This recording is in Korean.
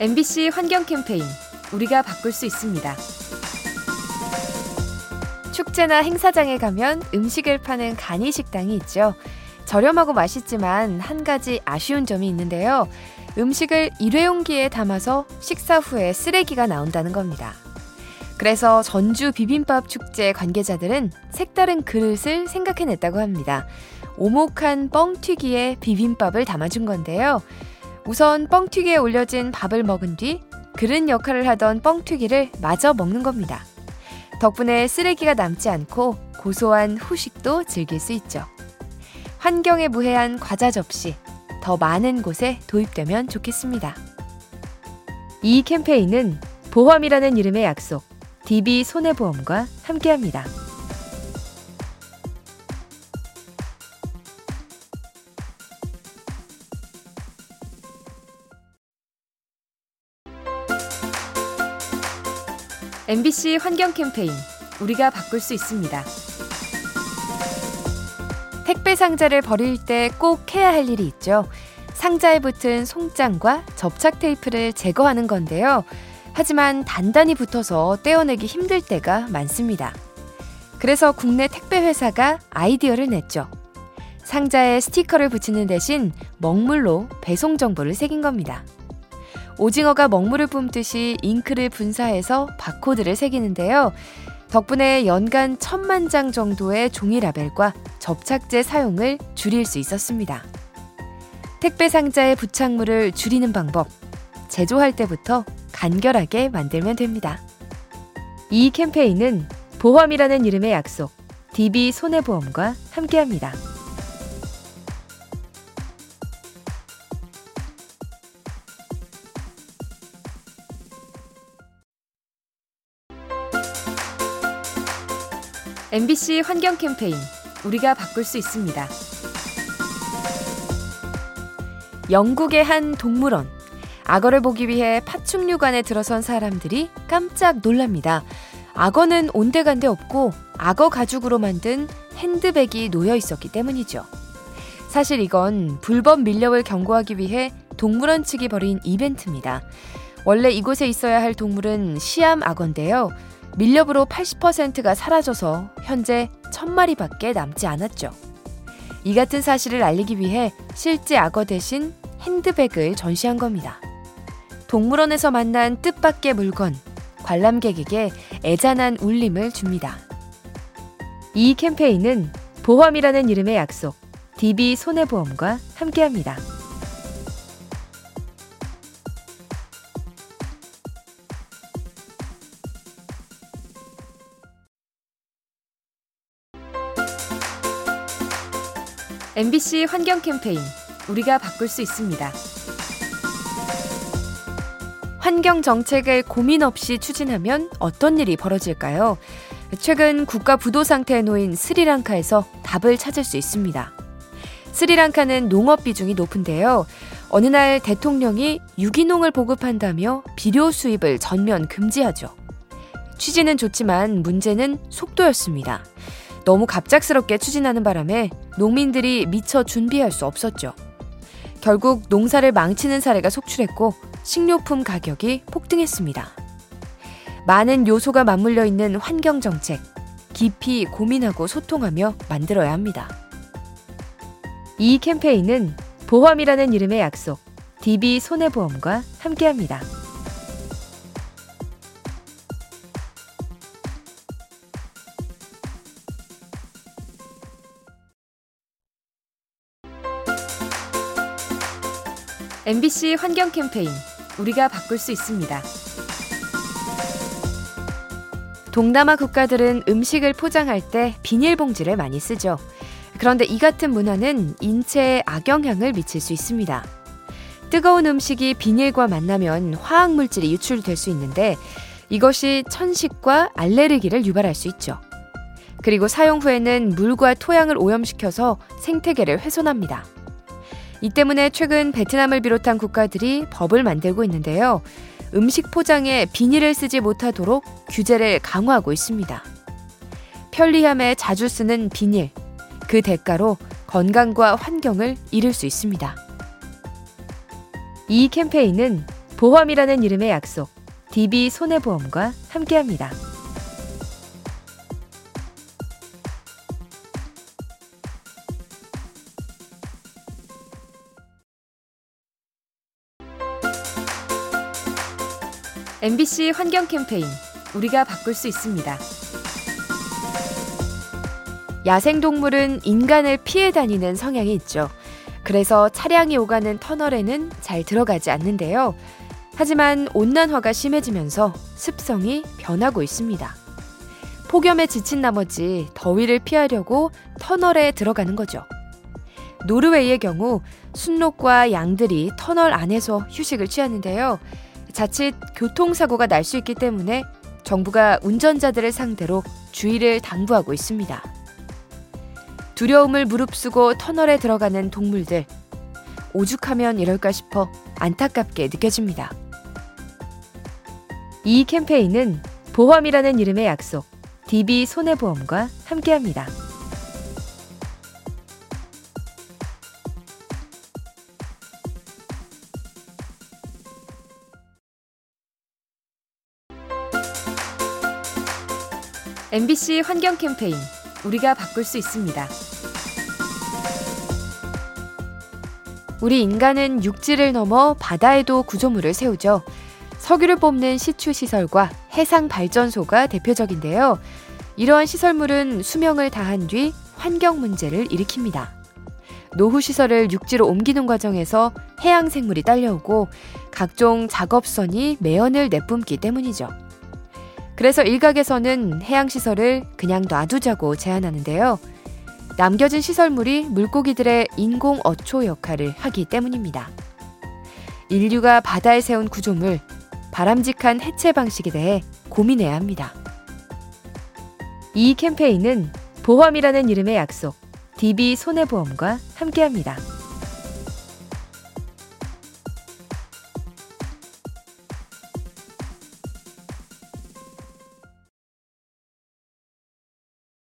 MBC 환경 캠페인 우리가 바꿀 수 있습니다. 축제나 행사장에 가면 음식을 파는 간이 식당이 있죠. 저렴하고 맛있지만 한 가지 아쉬운 점이 있는데요. 음식을 일회용기에 담아서 식사 후에 쓰레기가 나온다는 겁니다. 그래서 전주 비빔밥 축제 관계자들은 색다른 그릇을 생각해냈다고 합니다. 오목한 뻥튀기에 비빔밥을 담아준 건데요. 우선 뻥튀기에 올려진 밥을 먹은 뒤 그릇 역할을 하던 뻥튀기를 마저 먹는 겁니다. 덕분에 쓰레기가 남지 않고 고소한 후식도 즐길 수 있죠. 환경에 무해한 과자 접시, 더 많은 곳에 도입되면 좋겠습니다. 이 캠페인은 보험이라는 이름의 약속, DB 손해보험과 함께합니다. MBC 환경 캠페인 우리가 바꿀 수 있습니다. 택배 상자를 버릴 때 꼭 해야 할 일이 있죠. 상자에 붙은 송장과 접착 테이프를 제거하는 건데요. 하지만 단단히 붙어서 떼어내기 힘들 때가 많습니다. 그래서 국내 택배 회사가 아이디어를 냈죠. 상자에 스티커를 붙이는 대신 먹물로 배송 정보를 새긴 겁니다. 오징어가 먹물을 뿜듯이 잉크를 분사해서 바코드를 새기는데요. 덕분에 연간 천만 장 정도의 종이 라벨과 접착제 사용을 줄일 수 있었습니다. 택배 상자의 부착물을 줄이는 방법, 제조할 때부터 간결하게 만들면 됩니다. 이 캠페인은 보험이라는 이름의 약속, DB 손해보험과 함께합니다. MBC 환경 캠페인 우리가 바꿀 수 있습니다. 영국의 한 동물원. 악어를 보기 위해 파충류관에 들어선 사람들이 깜짝 놀랍니다. 악어는 온데간데 없고 악어 가죽으로 만든 핸드백이 놓여 있었기 때문이죠. 사실 이건 불법 밀렵을 경고하기 위해 동물원 측이 벌인 이벤트입니다. 원래 이곳에 있어야 할 동물은 시암 악어인데요. 밀렵으로 80%가 사라져서 현재 1000마리밖에 남지 않았죠. 이 같은 사실을 알리기 위해 실제 악어 대신 핸드백을 전시한 겁니다. 동물원에서 만난 뜻밖의 물건, 관람객에게 애잔한 울림을 줍니다. 이 캠페인은 보험이라는 이름의 약속, DB 손해보험과 함께합니다. MBC 환경 캠페인 우리가 바꿀 수 있습니다. 환경 정책을 고민 없이 추진하면 어떤 일이 벌어질까요? 최근 국가 부도 상태에 놓인 스리랑카에서 답을 찾을 수 있습니다. 스리랑카는 농업 비중이 높은데요. 어느 날 대통령이 유기농을 보급한다며 비료 수입을 전면 금지하죠. 취지는 좋지만 문제는 속도였습니다. 너무 갑작스럽게 추진하는 바람에 농민들이 미처 준비할 수 없었죠. 결국 농사를 망치는 사례가 속출했고 식료품 가격이 폭등했습니다. 많은 요소가 맞물려 있는 환경 정책, 깊이 고민하고 소통하며 만들어야 합니다. 이 캠페인은 보험이라는 이름의 약속, DB 손해보험과 함께합니다. MBC 환경 캠페인 우리가 바꿀 수 있습니다. 동남아 국가들은 음식을 포장할 때 비닐봉지를 많이 쓰죠. 그런데 이 같은 문화는 인체에 악영향을 미칠 수 있습니다. 뜨거운 음식이 비닐과 만나면 화학물질이 유출될 수 있는데 이것이 천식과 알레르기를 유발할 수 있죠. 그리고 사용 후에는 물과 토양을 오염시켜서 생태계를 훼손합니다. 이 때문에 최근 베트남을 비롯한 국가들이 법을 만들고 있는데요. 음식 포장에 비닐을 쓰지 못하도록 규제를 강화하고 있습니다. 편리함에 자주 쓰는 비닐. 그 대가로 건강과 환경을 잃을 수 있습니다. 이 캠페인은 보험이라는 이름의 약속, DB 손해보험과 함께합니다. MBC 환경 캠페인 우리가 바꿀 수 있습니다. 야생동물은 인간을 피해 다니는 성향이 있죠. 그래서 차량이 오가는 터널에는 잘 들어가지 않는데요. 하지만 온난화가 심해지면서 습성이 변하고 있습니다. 폭염에 지친 나머지 더위를 피하려고 터널에 들어가는 거죠. 노르웨이의 경우 순록과 양들이 터널 안에서 휴식을 취하는데요. 자칫 교통사고가 날 수 있기 때문에 정부가 운전자들을 상대로 주의를 당부하고 있습니다. 두려움을 무릅쓰고 터널에 들어가는 동물들. 오죽하면 이럴까 싶어 안타깝게 느껴집니다. 이 캠페인은 보험이라는 이름의 약속, DB 손해보험과 함께합니다. MBC 환경 캠페인 우리가 바꿀 수 있습니다. 우리 인간은 육지를 넘어 바다에도 구조물을 세우죠. 석유를 뽑는 시추 시설과 해상 발전소가 대표적인데요. 이러한 시설물은 수명을 다한 뒤 환경 문제를 일으킵니다. 노후 시설을 육지로 옮기는 과정에서 해양 생물이 딸려오고 각종 작업선이 매연을 내뿜기 때문이죠. 그래서 일각에서는 해양시설을 그냥 놔두자고 제안하는데요. 남겨진 시설물이 물고기들의 인공 어초 역할을 하기 때문입니다. 인류가 바다에 세운 구조물, 바람직한 해체 방식에 대해 고민해야 합니다. 이 캠페인은 보험이라는 이름의 약속, DB 손해보험과 함께합니다.